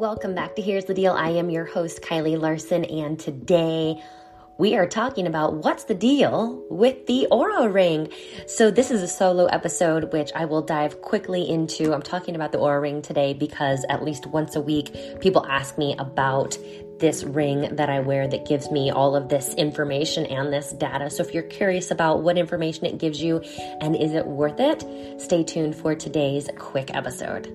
Welcome back to Here's the Deal. I am your host, Kylie Larson, and today we are talking about what's the deal with the Oura Ring. So, this is a solo episode, which I will dive quickly into. I'm talking about the Oura Ring today because at least once a week, people ask me about this ring that I wear that gives me all of this information and this data. So, if you're curious about what information it gives you and is it worth it, stay tuned for today's quick episode.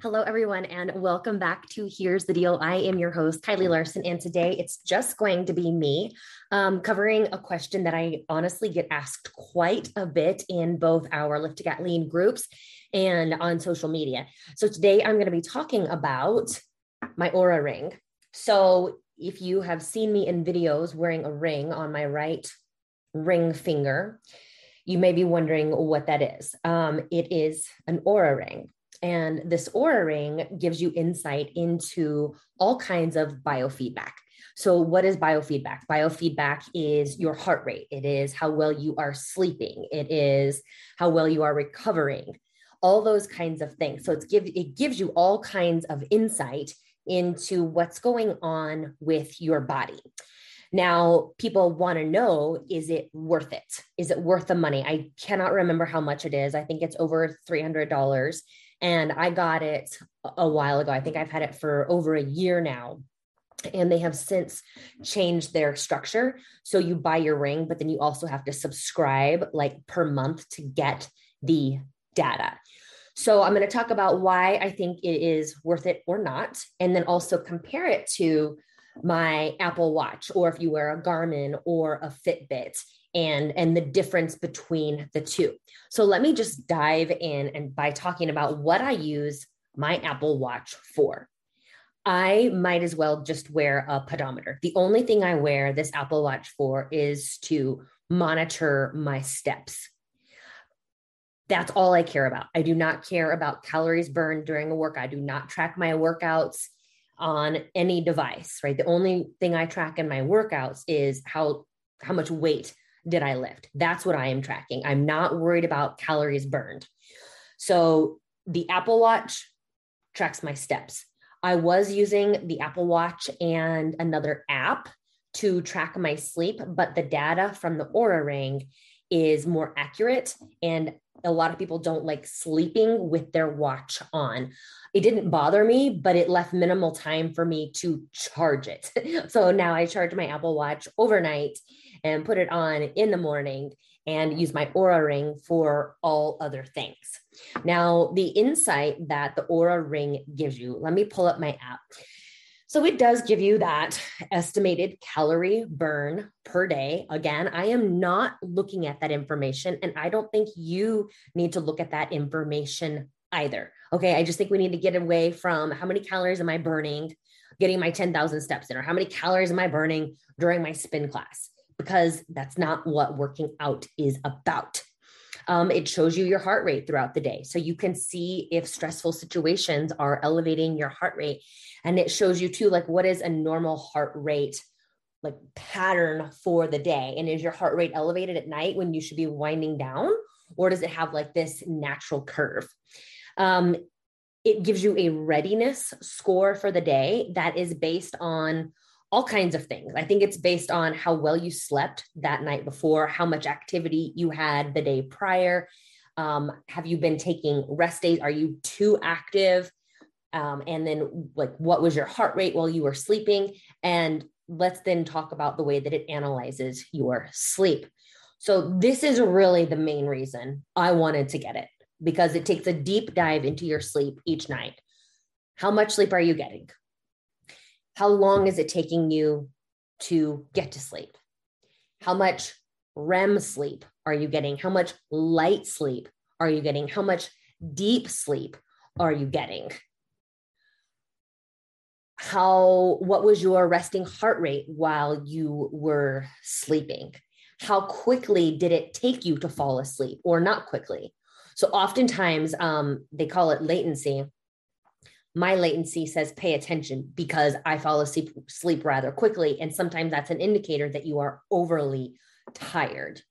Hello, everyone, and welcome back to Here's the Deal. I am your host, Kylie Larson, and today it's just going to be me um, covering a question that I honestly get asked quite a bit in both our Lift to Get Lean groups and on social media. So today I'm going to be talking about my Oura ring. So if you have seen me in videos wearing a ring on my right ring finger, you may be wondering what that is. Um, it is an Oura ring. And this Oura ring gives you insight into all kinds of biofeedback. So, what is biofeedback? Biofeedback is your heart rate, it is how well you are sleeping, it is how well you are recovering, all those kinds of things. So, it's give, it gives you all kinds of insight into what's going on with your body. Now, people want to know is it worth it? Is it worth the money? I cannot remember how much it is. I think it's over $300 and I got it a while ago. I think I've had it for over a year now. And they have since changed their structure. So you buy your ring, but then you also have to subscribe like per month to get the data. So I'm going to talk about why I think it is worth it or not, and then also compare it to my Apple Watch, or if you wear a Garmin or a Fitbit, and and the difference between the two. So let me just dive in and by talking about what I use my Apple Watch for. I might as well just wear a pedometer. The only thing I wear this Apple Watch for is to monitor my steps. That's all I care about. I do not care about calories burned during a workout. I do not track my workouts on any device, right? The only thing I track in my workouts is how how much weight did I lift? That's what I am tracking. I'm not worried about calories burned. So the Apple Watch tracks my steps. I was using the Apple Watch and another app to track my sleep, but the data from the Oura Ring is more accurate. And a lot of people don't like sleeping with their watch on. It didn't bother me, but it left minimal time for me to charge it. so now I charge my Apple Watch overnight and put it on in the morning and use my Oura ring for all other things. Now, the insight that the Oura ring gives you, let me pull up my app. So it does give you that estimated calorie burn per day. Again, I am not looking at that information, and I don't think you need to look at that information either. Okay, I just think we need to get away from how many calories am I burning getting my 10,000 steps in, or how many calories am I burning during my spin class because that's not what working out is about. Um, it shows you your heart rate throughout the day. So you can see if stressful situations are elevating your heart rate. And it shows you too, like, what is a normal heart rate like pattern for the day? And is your heart rate elevated at night when you should be winding down? Or does it have like this natural curve? Um, it gives you a readiness score for the day that is based on all kinds of things. I think it's based on how well you slept that night before, how much activity you had the day prior. Um, have you been taking rest days? Are you too active? Um, and then, like, what was your heart rate while you were sleeping? And let's then talk about the way that it analyzes your sleep. So, this is really the main reason I wanted to get it because it takes a deep dive into your sleep each night. How much sleep are you getting? How long is it taking you to get to sleep? How much REM sleep are you getting? How much light sleep are you getting? How much deep sleep are you getting? How, what was your resting heart rate while you were sleeping? How quickly did it take you to fall asleep or not quickly? So, oftentimes, um, they call it latency. My latency says pay attention because I fall asleep sleep rather quickly. And sometimes that's an indicator that you are overly tired.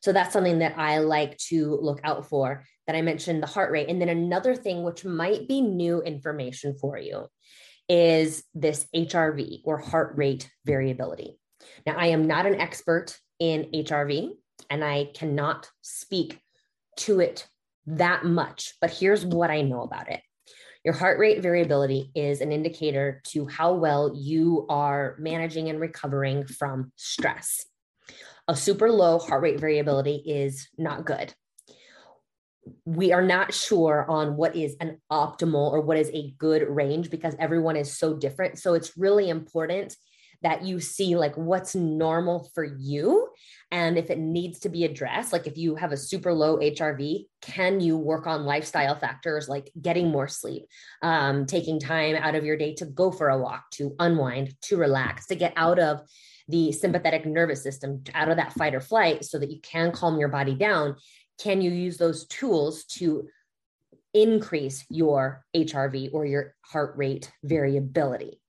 So that's something that I like to look out for. That I mentioned the heart rate. And then another thing, which might be new information for you, is this HRV or heart rate variability. Now, I am not an expert in HRV and I cannot speak to it that much, but here's what I know about it. Your heart rate variability is an indicator to how well you are managing and recovering from stress a super low heart rate variability is not good. We are not sure on what is an optimal or what is a good range because everyone is so different. So it's really important that you see like what's normal for you and if it needs to be addressed like if you have a super low hrv can you work on lifestyle factors like getting more sleep um, taking time out of your day to go for a walk to unwind to relax to get out of the sympathetic nervous system out of that fight or flight so that you can calm your body down? Can you use those tools to increase your hrv or your heart rate variability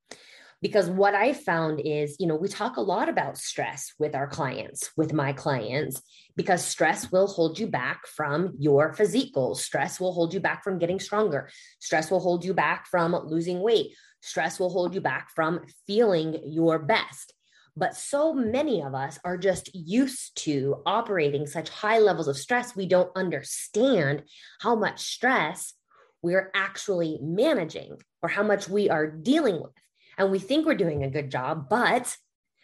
because what i found is you know we talk a lot about stress with our clients with my clients because stress will hold you back from your physique goals. Stress will hold you back from getting stronger. Stress will hold you back from losing weight. Stress will hold you back from feeling your best. But so many of us are just used to operating such high levels of stress, we don't understand how much stress we're actually managing or how much we are dealing with. And we think we're doing a good job, but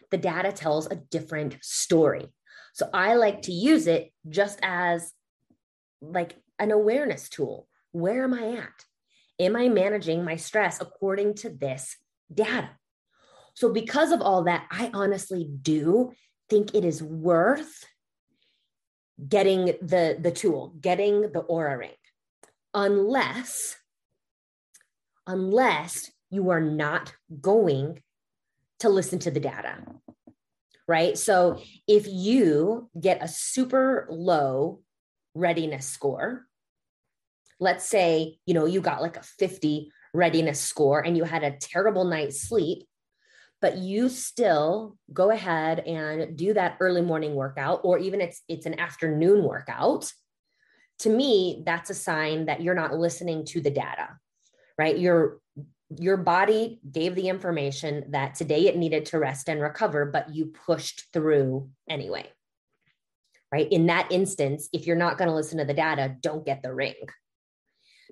the data tells a different story. So I like to use it just as like an awareness tool. Where am I at? Am I managing my stress according to this data? So, because of all that, I honestly do think it is worth getting the, the tool, getting the Oura ring, unless, unless you are not going to listen to the data. Right. So if you get a super low readiness score, let's say, you know, you got like a 50 readiness score and you had a terrible night's sleep, but you still go ahead and do that early morning workout or even it's it's an afternoon workout to me that's a sign that you're not listening to the data right your your body gave the information that today it needed to rest and recover but you pushed through anyway right in that instance if you're not going to listen to the data don't get the ring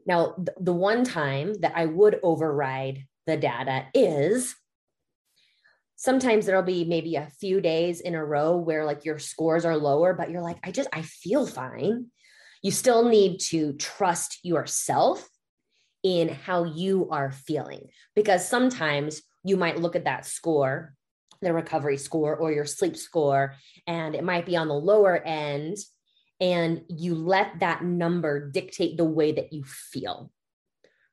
now the one time that i would override the data is sometimes there'll be maybe a few days in a row where like your scores are lower, but you're like, I just, I feel fine. You still need to trust yourself in how you are feeling because sometimes you might look at that score, the recovery score or your sleep score, and it might be on the lower end. And you let that number dictate the way that you feel.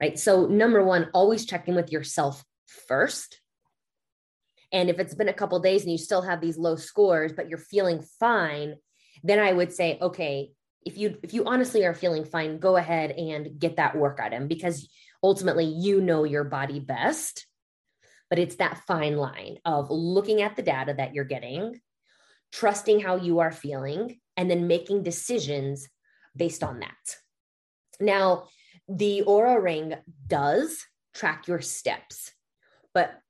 Right. So, number one, always check in with yourself first and if it's been a couple days and you still have these low scores, but you're feeling fine, then I would say, okay, if you if you honestly are feeling fine, go ahead and get that workout in because ultimately you know your body best. But it's that fine line of looking at the data that you're getting, trusting how you are feeling, and then making decisions based on that. Now, the Oura Ring does track your steps, but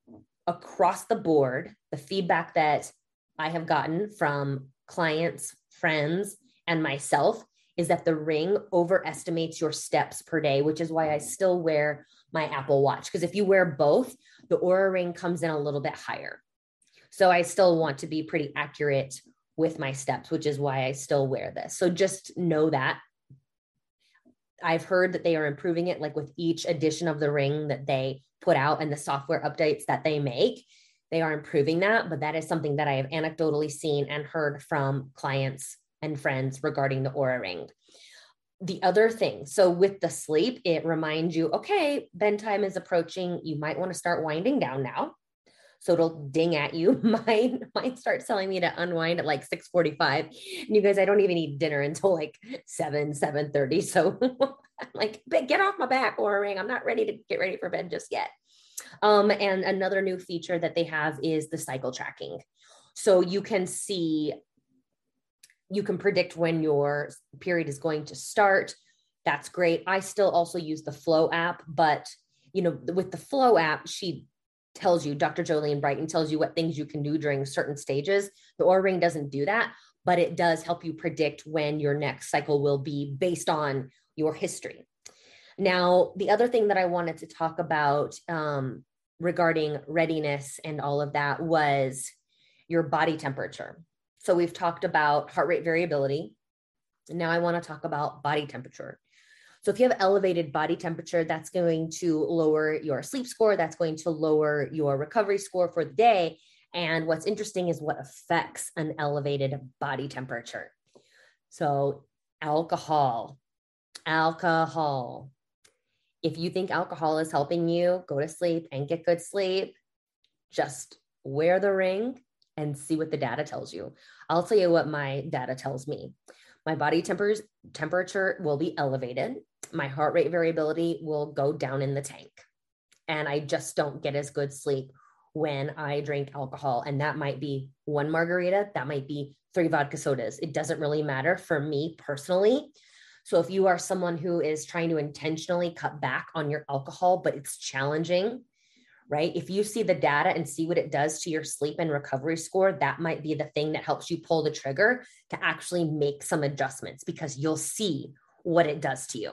across the board, the feedback that I have gotten from clients, friends, and myself is that the ring overestimates your steps per day, which is why I still wear my Apple Watch. Because if you wear both, the Oura ring comes in a little bit higher. So I still want to be pretty accurate with my steps, which is why I still wear this. So just know that. I've heard that they are improving it like with each edition of the ring that they put out and the software updates that they make they are improving that but that is something that i have anecdotally seen and heard from clients and friends regarding the Oura ring. The other thing, so with the sleep, it reminds you, okay, bedtime is approaching. You might want to start winding down now. So it'll ding at you. Mine, mine starts telling me to unwind at like 645. And you guys, I don't even eat dinner until like 7, 7:30. So I'm like, get off my back, Oura ring. I'm not ready to get ready for bed just yet. Um, and another new feature that they have is the cycle tracking. So you can see, you can predict when your period is going to start. That's great. I still also use the Flow app, but you know, with the Flow app, she tells you, Dr. Jolene Brighten tells you what things you can do during certain stages. The Oura Ring doesn't do that, but it does help you predict when your next cycle will be based on your history. Now, the other thing that I wanted to talk about um, regarding readiness and all of that was your body temperature. So we've talked about heart rate variability. And Now I want to talk about body temperature. So if you have elevated body temperature, that's going to lower your sleep score, that's going to lower your recovery score for the day. And what's interesting is what affects an elevated body temperature. So alcohol, alcohol. If you think alcohol is helping you go to sleep and get good sleep, just wear the ring and see what the data tells you. I'll tell you what my data tells me. My body tempers, temperature will be elevated my heart rate variability will go down in the tank. And I just don't get as good sleep when I drink alcohol. And that might be one margarita, that might be three vodka sodas. It doesn't really matter for me personally. So if you are someone who is trying to intentionally cut back on your alcohol, but it's challenging, right? If you see the data and see what it does to your sleep and recovery score, that might be the thing that helps you pull the trigger to actually make some adjustments because you'll see what it does to you.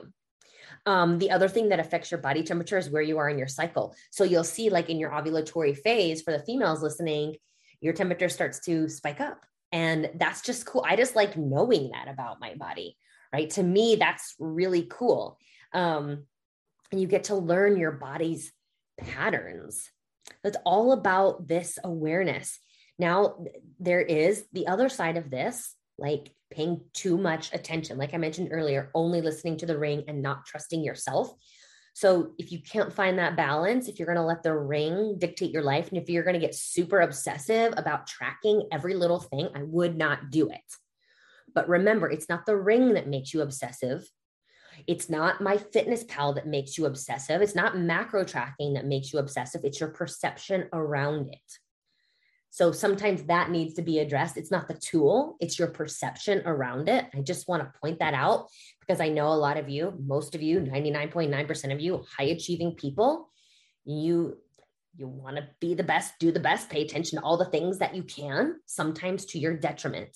Um, the other thing that affects your body temperature is where you are in your cycle. So you'll see, like in your ovulatory phase, for the females listening, your temperature starts to spike up. And that's just cool. I just like knowing that about my body, right? To me, that's really cool. Um, and you get to learn your body's patterns. It's all about this awareness. Now, there is the other side of this, like paying too much attention. Like I mentioned earlier, only listening to the ring and not trusting yourself. So if you can't find that balance, if you're going to let the ring dictate your life, and if you're going to get super obsessive about tracking every little thing, I would not do it. But remember, it's not the ring that makes you obsessive. It's not my fitness pal that makes you obsessive. It's not macro tracking that makes you obsessive. It's your perception around it. So sometimes that needs to be addressed. It's not the tool, it's your perception around it. I just want to point that out because I know a lot of you, most of you, 99.9% of you, high achieving people, you you want to be the best, do the best, pay attention to all the things that you can, sometimes to your detriment.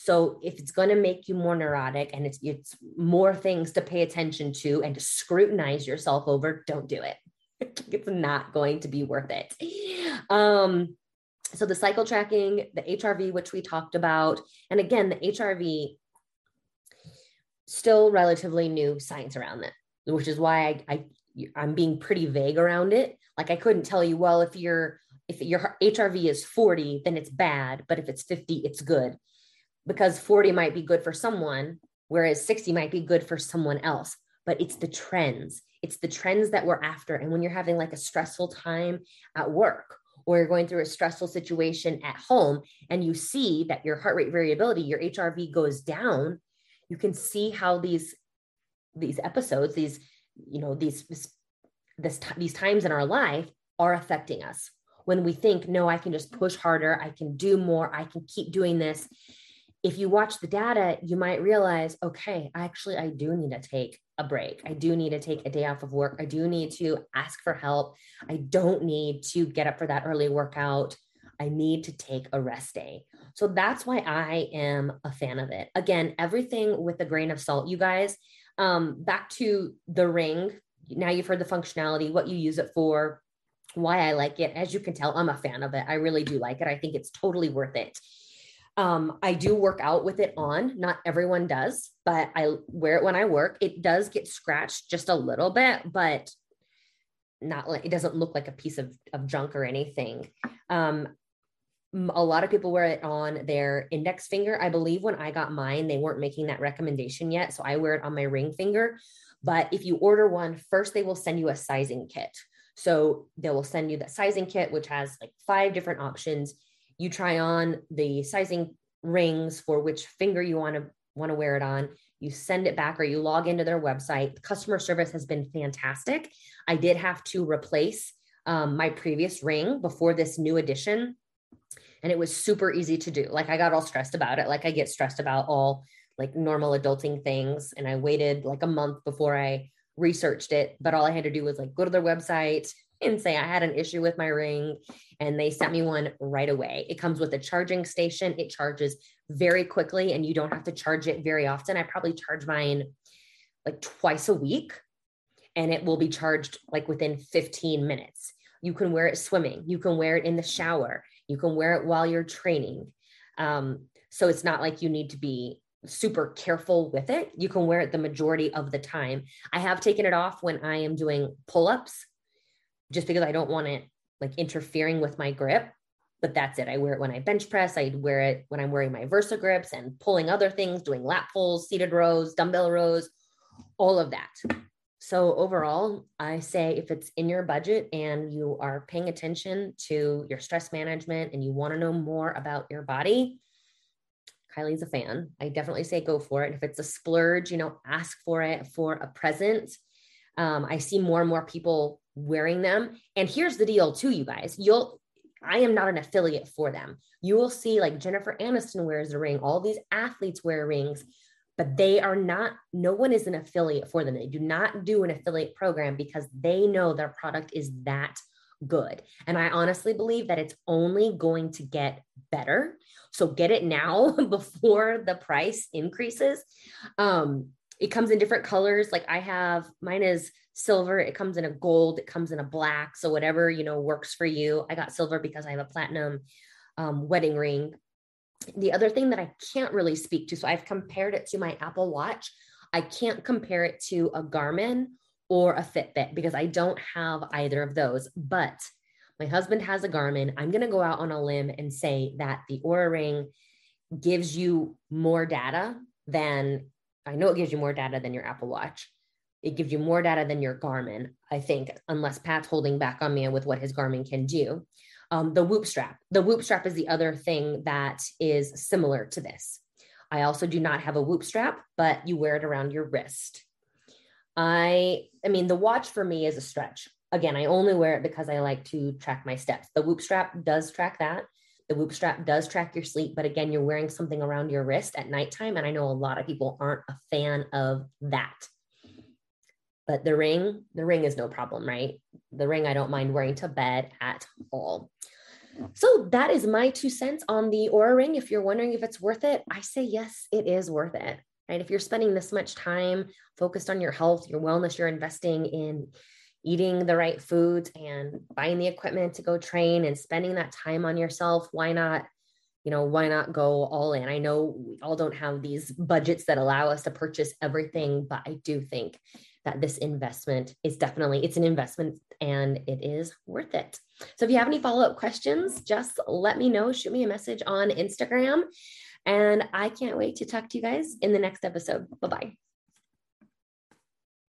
So if it's going to make you more neurotic and it's it's more things to pay attention to and to scrutinize yourself over, don't do it. it's not going to be worth it. Um, so the cycle tracking, the HRV, which we talked about, and again, the HRV, still relatively new science around that, which is why I, I I'm being pretty vague around it. Like I couldn't tell you, well, if your if your HRV is 40, then it's bad, but if it's 50, it's good. Because 40 might be good for someone, whereas 60 might be good for someone else. But it's the trends. It's the trends that we're after. And when you're having like a stressful time at work or you're going through a stressful situation at home and you see that your heart rate variability, your HRV goes down, you can see how these these episodes, these you know these this these times in our life are affecting us. When we think, no, I can just push harder, I can do more, I can keep doing this. If you watch the data, you might realize, okay, actually, I do need to take a break. I do need to take a day off of work. I do need to ask for help. I don't need to get up for that early workout. I need to take a rest day. So that's why I am a fan of it. Again, everything with a grain of salt, you guys. Um, back to the ring. Now you've heard the functionality, what you use it for, why I like it. As you can tell, I'm a fan of it. I really do like it. I think it's totally worth it. Um, I do work out with it on. Not everyone does, but I wear it when I work. It does get scratched just a little bit, but not like it doesn't look like a piece of, of junk or anything. Um, a lot of people wear it on their index finger. I believe when I got mine, they weren't making that recommendation yet. So I wear it on my ring finger. But if you order one, first they will send you a sizing kit. So they will send you the sizing kit, which has like five different options. You try on the sizing rings for which finger you want to want to wear it on. You send it back or you log into their website. Customer service has been fantastic. I did have to replace um, my previous ring before this new edition and it was super easy to do. Like I got all stressed about it. Like I get stressed about all like normal adulting things. And I waited like a month before I researched it. But all I had to do was like go to their website and say I had an issue with my ring. And they sent me one right away. It comes with a charging station. It charges very quickly and you don't have to charge it very often. I probably charge mine like twice a week and it will be charged like within 15 minutes. You can wear it swimming. You can wear it in the shower. You can wear it while you're training. Um, so it's not like you need to be super careful with it. You can wear it the majority of the time. I have taken it off when I am doing pull ups just because I don't want it like interfering with my grip. But that's it. I wear it when I bench press. I wear it when I'm wearing my Versa Gripps and pulling other things, doing lat pulls, seated rows, dumbbell rows, all of that. So overall, I say if it's in your budget and you are paying attention to your stress management and you want to know more about your body, Kylie's a fan. I definitely say go for it. If it's a splurge, you know, ask for it for a present. Um, I see more and more people wearing them. And here's the deal, too, you guys. You'll I am not an affiliate for them. You will see like Jennifer Aniston wears a ring, all these athletes wear rings but they are not, no one is an affiliate for them. They do not do an affiliate program because they know their product is that good. And I honestly believe that it's only going to get better. So get it now before the price increases. Um, it comes in different colors. Like I have mine is silver, it comes in a gold, it comes in a black. So whatever, you know, works for you. I got silver because I have a platinum um, wedding ring the other thing that I can't really speak to, so I've compared it to my Apple Watch. I can't compare it to a Garmin or a Fitbit because I don't have either of those. But my husband has a Garmin. I'm going to go out on a limb and say that the Oura Ring gives you more data than I know it gives you more data than your Apple Watch. It gives you more data than your Garmin, I think, unless Pat's holding back on me with what his Garmin can do um, the whoop strap. The whoop strap is the other thing that is similar to this. I also do not have a whoop strap, but you wear it around your wrist. I, I mean, the watch for me is a stretch. Again, I only wear it because I like to track my steps. The whoop strap does track that. The whoop strap does track your sleep, but again, you're wearing something around your wrist at nighttime. And I know a lot of people aren't a fan of that. But the ring, the ring is no problem, right? The ring I don't mind wearing to bed at all. So that is my two cents on the Oura ring. If you're wondering if it's worth it, I say yes, it is worth it. Right? If you're spending this much time focused on your health, your wellness, you're investing in eating the right foods and buying the equipment to go train and spending that time on yourself, why not you know why not go all in? I know we all don't have these budgets that allow us to purchase everything but i do think that this investment is definitely it's an investment and it is worth it. So if you have any follow-up questions just let me know shoot me a message on instagram and i can't wait to talk to you guys in the next episode. Bye bye